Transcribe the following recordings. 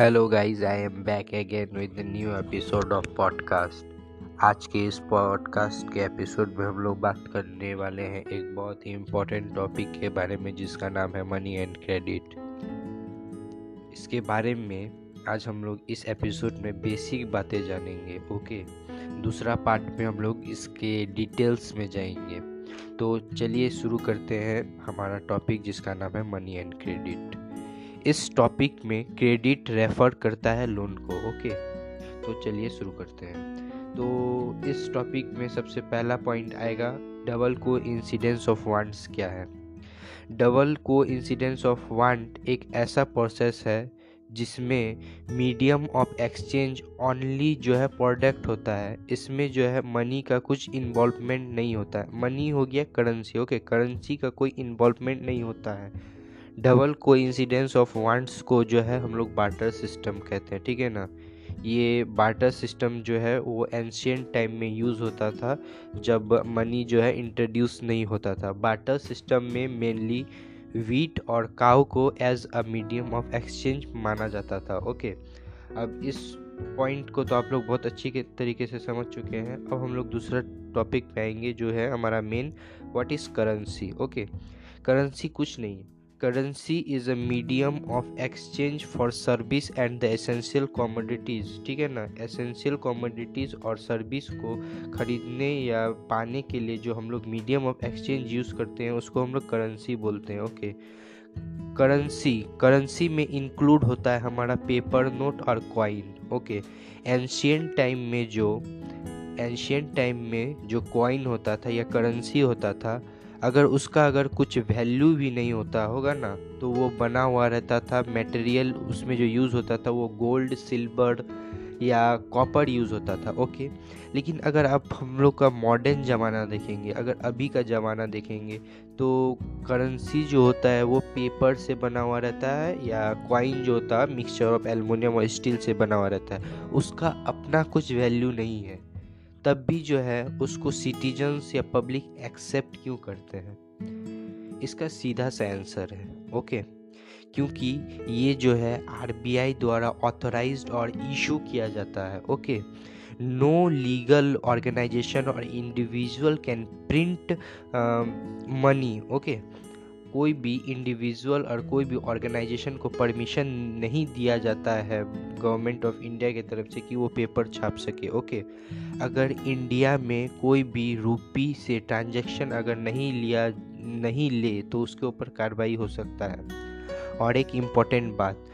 Hello guys I am back again with new episode of podcast आज के इस podcast के एपिसोड में हम लोग बात करने वाले हैं एक बहुत ही इम्पोर्टेंट टॉपिक के बारे में, जिसका नाम है मनी एंड क्रेडिट इसके बारे में आज हम लोग इस एपिसोड में बेसिक बातें जानेंगे ओके दूसरा पार्ट में हम लोग इसके डिटेल्स में जाएँगे। तो चलिए शुरू करते हैं हमारा टॉपिक जिसका नाम है मनी एंड क्रेडिट इस टॉपिक में क्रेडिट रेफर करता है लोन को ओके तो चलिए शुरू करते हैं। तो इस टॉपिक में सबसे पहला पॉइंट आएगा डबल को इंसिडेंस ऑफ़ वांट्स क्या है? डबल को इंसिडेंस ऑफ़ वांट एक ऐसा प्रोसेस है जिसमें मीडियम ऑफ़ एक्सचेंज ओनली जो है प्रोडक्ट होता है, इसमें जो है मनी का कुछ इन्वॉल्वमेंट नहीं होता है। मनी हो गया करेंसी ओके करेंसी का कोई इन्वॉल्वमेंट नहीं होता है। डबल को इंसिडेंस ऑफ़ वांट्स को जो है हम लोग बाटर सिस्टम कहते हैं, ठीक है ना? ये बाटर सिस्टम जो है वो एंशियंट टाइम में यूज़ होता था जब मनी जो है इंट्रोड्यूस नहीं होता था। बाटर सिस्टम में मेनली वीट और काउ को as a medium of exchange माना जाता था, ओके? अब इस पॉइंट को तो आप लोग बहुत अच्छी तरीके से समझ चुके हैं। अब हम लोग दूसरा टॉपिक पे आएँगे जो है हमारा main, what is currency, okay? Currency कुछ नहीं है। Currency is a medium of exchange for service and the essential commodities ठीक है ना? एसेंशियल कॉमोडिटीज़ और सर्विस को खरीदने या पाने के लिए जो हम लोग मीडियम ऑफ़ एक्सचेंज यूज़ करते हैं, उसको हम लोग करेंसी बोलते हैं ओके करेंसी करेंसी में इंक्लूड होता है हमारा पेपर नोट और कॉइन ओके एंशियंट टाइम में जो एंशियंट टाइम में जो कॉइन होता था या करेंसी होता था अगर उसका अगर कुछ वैल्यू भी नहीं होता होगा ना तो वो बना हुआ रहता था मटेरियल उसमें जो यूज़ होता था वो गोल्ड सिल्वर या कॉपर यूज़ होता था ओके लेकिन अगर आप हम लोग का मॉडर्न ज़माना देखेंगे, अगर अभी का ज़माना देखेंगे तो करेंसी जो होता है वो पेपर से बना हुआ रहता है या क्वाइन जो होता है मिक्सचर ऑफ़ एलुमिनियम और स्टील से बना हुआ रहता है, उसका अपना कुछ वैल्यू नहीं है। तब भी जो है उसको सिटीजन्स या पब्लिक एक्सेप्ट क्यों करते हैं? इसका सीधा सा आंसर है ओके क्योंकि ये जो है आरबीआई द्वारा ऑथराइज्ड और इशू किया जाता है ओके नो लीगल ऑर्गेनाइजेशन और individual can print money okay कोई भी इंडिविजुअल और कोई भी ऑर्गेनाइजेशन को परमिशन नहीं दिया जाता है गवर्नमेंट ऑफ़ इंडिया की तरफ़ से कि वो पेपर छाप सके ओके अगर इंडिया में कोई भी रुपी से ट्रांजैक्शन अगर नहीं लिया, नहीं ले तो उसके ऊपर कार्रवाई हो सकता है। और एक इंपॉर्टेंट बात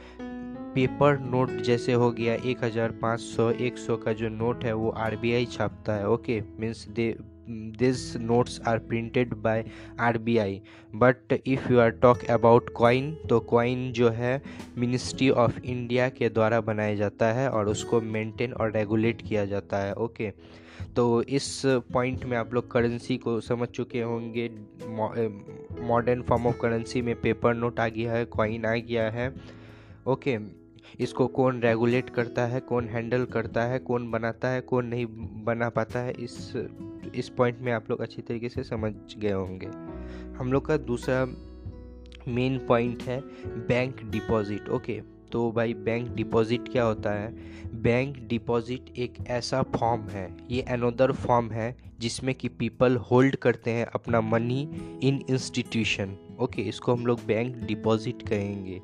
पेपर नोट जैसे हो गया, एक हज़ार पाँच सौ, एक सौ का जो नोट है, वो आरबीआई छापता है okay means they this notes are printed by RBI but if you are talk about coin तो कॉइन जो है मिनिस्ट्री ऑफ़ इंडिया के द्वारा बनाया जाता है और उसको मेंटेन और रेगुलेट किया जाता है ओके तो इस पॉइंट में आप लोग करेंसी को समझ चुके होंगे। मॉडर्न फॉर्म ऑफ़ करेंसी में पेपर नोट आ गया है कॉइन आ गया है ओके इसको कौन रेगुलेट करता है, कौन हैंडल करता है, कौन बनाता है, कौन नहीं बना पाता है, इस इस पॉइंट में आप लोग अच्छी तरीके से समझ गए होंगे। हम लोग का दूसरा मेन पॉइंट है बैंक डिपॉजिट ओके तो भाई बैंक डिपॉजिट क्या होता है? बैंक डिपॉजिट एक ऐसा फॉर्म है, ये अनोदर फॉर्म है जिसमें कि पीपल होल्ड करते हैं अपना मनी इन इंस्टीट्यूशन ओके इसको हम लोग बैंक डिपॉजिट कहेंगे।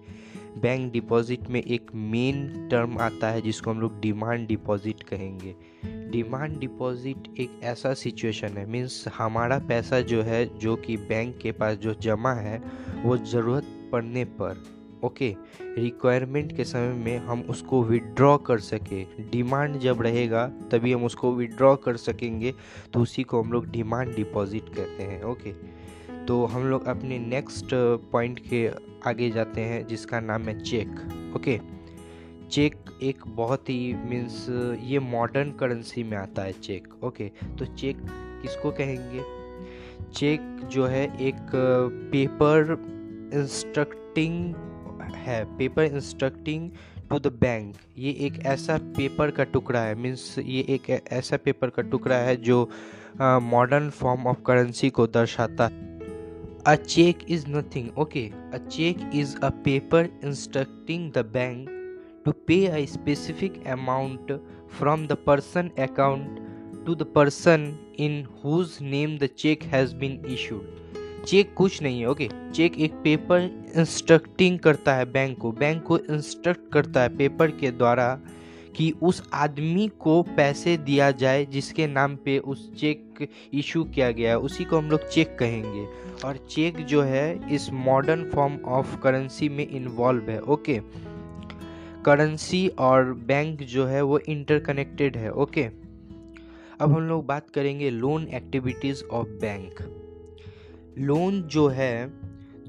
बैंक डिपॉजिट में एक मेन टर्म आता है, जिसको हम लोग डिमांड डिपॉजिट कहेंगे। डिमांड डिपॉजिट एक ऐसा सिचुएशन है मीन्स हमारा पैसा जो है, जो कि बैंक के पास जो जमा है, वो ज़रूरत पड़ने पर ओके रिक्वायरमेंट के समय में हम उसको विड्रॉ कर सके। डिमांड जब रहेगा, तभी हम उसको विड्रॉ कर सकेंगे तो उसी को हम लोग डिमांड डिपॉजिट कहते हैं ओके तो हम लोग अपने नेक्स्ट पॉइंट के आगे जाते हैं, जिसका नाम है चेक। ओके? चेक एक बहुत ही मीन्स ये मॉडर्न करेंसी में आता है चेक। ओके? तो चेक किसको कहेंगे? चेक जो है एक पेपर इंस्ट्रक्टिंग है। Paper instructing to the bank ये एक ऐसा पेपर का टुकड़ा है। मीन्स ये एक ऐसा पेपर का टुकड़ा है जो मॉडर्न फॉर्म ऑफ़ करेंसी को दर्शाता है। A check is nothing. Okay, a check is a paper instructing the bank to pay a specific amount from the person account to the person in whose name the check has been issued cheque कुछ नहीं है okay cheque एक paper instructing करता है bank को bank को instruct करता है पेपर के द्वारा कि उस आदमी को पैसे दिया जाए जिसके नाम पे उस चेक इशू किया गया है, उसी को हम लोग चेक कहेंगे। और चेक जो है, इस मॉडर्न फॉर्म ऑफ़ करेंसी में इन्वॉल्व है ओके करेंसी और बैंक जो है, वो इंटरकनेक्टेड है ओके अब हम लोग बात करेंगे loan activities of bank loan जो है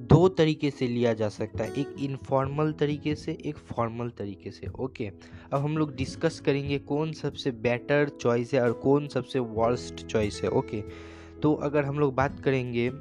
दो तरीके से लिया जा सकता है। एक इनफॉर्मल तरीके से, एक फॉर्मल तरीके से ओके अब हम लोग डिस्कस करेंगे कौन सबसे बेटर चॉइस है और कौन सबसे वर्स्ट चॉइस है ओके तो अगर हम लोग बात करेंगे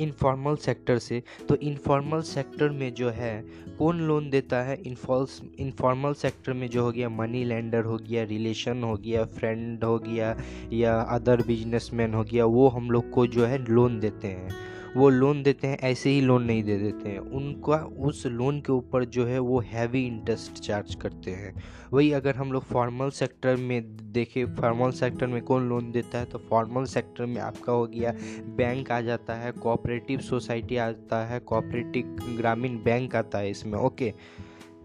इनफॉर्मल सेक्टर से तो इनफॉर्मल सेक्टर में जो है, कौन लोन देता है? इनफॉल्स इनफॉर्मल सेक्टर में जो हो गया मनी लेंडर हो गया रिलेशन हो गया फ्रेंड हो गया, या अदर बिजनेसमैन हो गया, वो हम लोग को जो है लोन देते हैं। वो लोन देते हैं, ऐसे ही लोन नहीं दे देते हैं। उनका, उस लोन के ऊपर जो है वो हैवी इंटरेस्ट चार्ज करते हैं। वही अगर हम लोग फॉर्मल सेक्टर में देखें फॉर्मल सेक्टर में कौन लोन देता है तो फॉर्मल सेक्टर में आपका हो गया बैंक आ जाता है कोऑपरेटिव सोसाइटी आता है कोऑपरेटिव ग्रामीण बैंक आता है इसमें ओके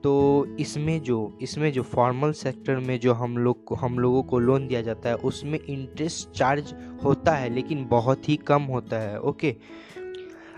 तो इसमें जो इसमें जो फॉर्मल सेक्टर में जो हम लोग को, हम लोगों को लोन दिया जाता है, उसमें इंटरेस्ट चार्ज होता है, लेकिन बहुत ही कम होता है ओके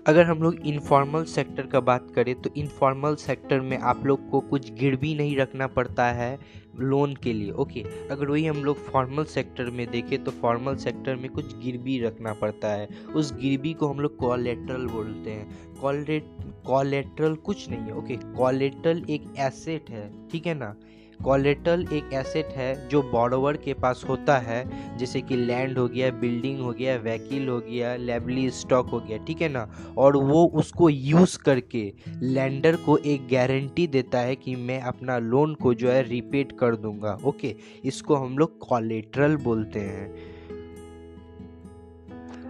अगर हम लोग इनफॉर्मल सेक्टर का बात करें तो इनफॉर्मल सेक्टर में आप लोग को कुछ गिरवी नहीं रखना पड़ता है लोन के लिए ओके अगर वही हम लोग फॉर्मल सेक्टर में देखें तो फॉर्मल सेक्टर में कुछ गिरवी रखना पड़ता है। उस गिरवी को हम लोग कॉलेट्रल बोलते हैं। कॉलेट कॉलेट्रल कुछ नहीं है ओके कॉलेट्रल एक एसेट है, ठीक है ना? कॉलेटल एक एसेट है जो बॉरोवर के पास होता है, जैसे कि लैंड हो गया बिल्डिंग हो गया वैकिल हो गया लेबली स्टॉक हो गया, ठीक है ना? और वो उसको यूज़ करके लैंडर को एक गारंटी देता है कि मैं अपना लोन को जो है रिपेट कर दूँगा ओके इसको हम लोग कॉलेट्रल बोलते हैं।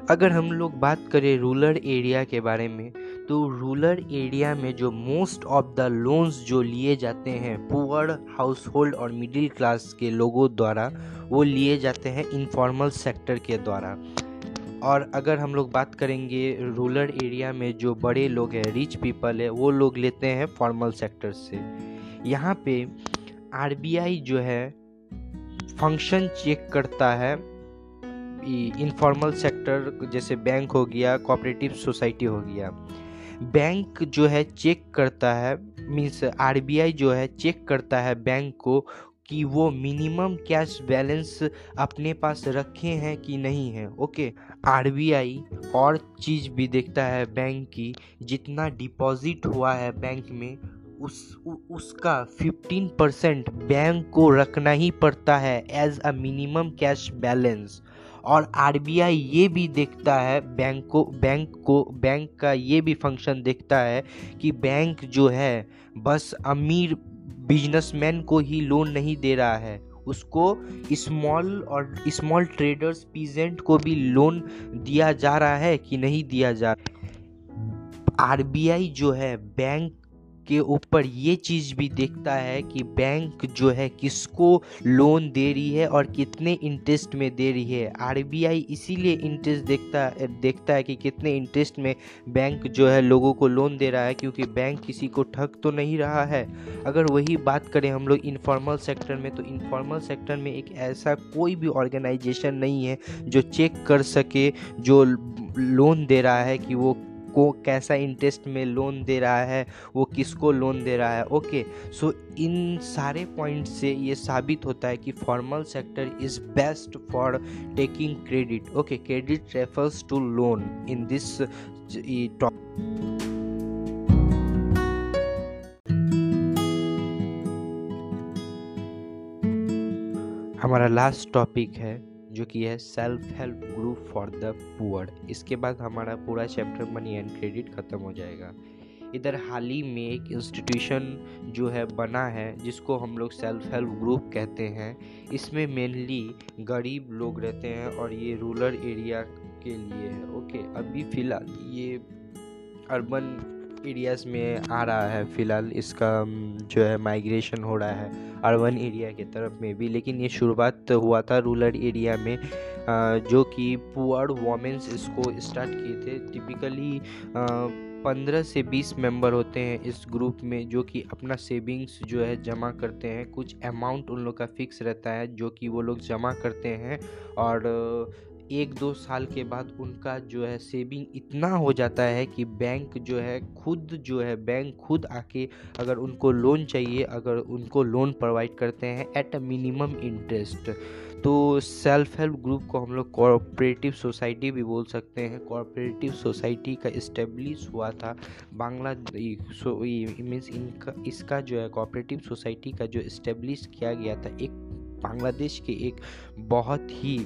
अगर हम लोग बात करें रूरल एरिया के बारे में तो रूरल एरिया में जो मोस्ट ऑफ़ द लोन्स जो लिए जाते हैं पुअर हाउस होल्ड और मिडिल क्लास के लोगों द्वारा, वो लिए जाते हैं इनफॉर्मल सेक्टर के द्वारा। और अगर हम लोग बात करेंगे रूरल एरिया में जो बड़े लोग हैं रिच पीपल है, वो लोग लेते हैं फॉर्मल सेक्टर से। यहाँ पे आरबीआई जो है फ़ंक्शन चेक करता है इनफॉर्मल सेक्टर जैसे बैंक हो गया कोऑपरेटिव सोसाइटी हो गया। बैंक जो है चेक करता है मीन्स आरबीआई जो है चेक करता है बैंक को कि वो मिनिमम कैश बैलेंस अपने पास रखे हैं कि नहीं है। ओके आरबीआई और चीज़ भी देखता है बैंक की जितना डिपॉजिट हुआ है बैंक में उस उ, उसका 15 परसेंट बैंक को रखना ही पड़ता है as a minimum cash balance और आरबीआई ये भी देखता है, बैंक को बैंक को, बैंक का ये भी फ़ंक्शन देखता है कि बैंक जो है, बस अमीर बिजनेसमैन को ही लोन नहीं दे रहा है। उसको स्मॉल और स्मॉल ट्रेडर्स पीजेंट को भी लोन दिया जा रहा है कि नहीं दिया जा रहा आरबीआई जो है, बैंक के ऊपर ये चीज़ भी देखता है कि बैंक जो है किसको लोन दे रही है और कितने इंटरेस्ट में दे रही है। आरबीआई इसीलिए इंटरेस्ट देखता देखता है कि कितने इंटरेस्ट में बैंक जो है लोगों को लोन दे रहा है, क्योंकि बैंक किसी को ठग तो नहीं रहा है। अगर वही बात करें हम लोग इनफॉर्मल सेक्टर में तो इनफॉर्मल सेक्टर में एक ऐसा कोई भी ऑर्गेनाइजेशन नहीं है जो चेक कर सके, जो लोन दे रहा है कि वो को कैसा इंटरेस्ट में लोन दे रहा है, वो किसको लोन दे रहा है? ओके सो इन सारे पॉइंट से ये साबित होता है कि formal sector is best for taking credit okay credit refers to loan in this top हमारा लास्ट टॉपिक है जो कि है self help group for the poor इसके बाद हमारा पूरा चैप्टर मनी एंड क्रेडिट ख़त्म हो जाएगा। इधर हाल ही में एक इंस्टीट्यूशन जो है बना है, जिसको हम लोग सेल्फ हेल्प ग्रुप कहते हैं। इसमें मेनली गरीब लोग रहते हैं और ये रूरल एरिया के लिए है। ओके अभी फ़िलहाल ये अर्बन एरियाज़ में आ रहा है, फ़िलहाल इसका जो है माइग्रेशन हो रहा है अर्बन एरिया की तरफ़ में भी। लेकिन ये शुरुआत हुआ था रूरल एरिया में जो कि पुअर वोमेंस इसको स्टार्ट किए थे। टिपिकली पंद्रह से बीस मेंबर होते हैं इस ग्रुप में, जो कि अपना सेविंग्स जो है जमा करते हैं। कुछ अमाउंट उन लोग का फिक्स रहता है, जो कि वो लोग जमा करते हैं। और एक दो साल के बाद उनका जो है सेविंग इतना हो जाता है कि बैंक जो है खुद जो है बैंक खुद आके अगर उनको लोन चाहिए, अगर उनको लोन प्रोवाइड करते हैं एट अ मिनिमम इंटरेस्ट तो सेल्फ हेल्प ग्रुप को हम लोग कोऑपरेटिव सोसाइटी भी बोल सकते हैं। कोऑपरेटिव सोसाइटी का इस्टेब्लिश हुआ था बांग्ला मीन्स इनका, इसका जो है कोऑपरेटिव सोसाइटी का जो इस्टेब्लिश किया गया था, एक बांग्लादेश के एक बहुत ही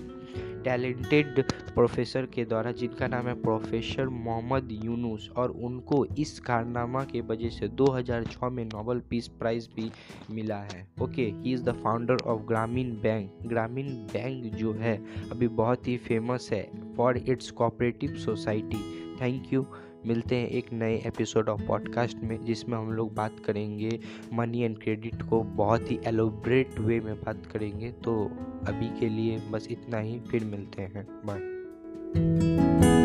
टैलेंटेड प्रोफेसर के द्वारा, जिनका नाम है प्रोफेसर मोहम्मद यूनुस, और उनको इस कारनामा के वजह से 2006 में नोबल पीस प्राइज़ भी मिला है। Okay he is the founder of Grameen Bank Grameen Bank जो है, अभी बहुत ही फ़ेमस है for its cooperative society thank you मिलते हैं एक नए एपिसोड ऑफ़ पॉडकास्ट में, जिसमें हम लोग बात करेंगे मनी एंड क्रेडिट को बहुत ही एलोब्रेट वे में बात करेंगे। तो अभी के लिए बस इतना ही, फिर मिलते हैं। बाय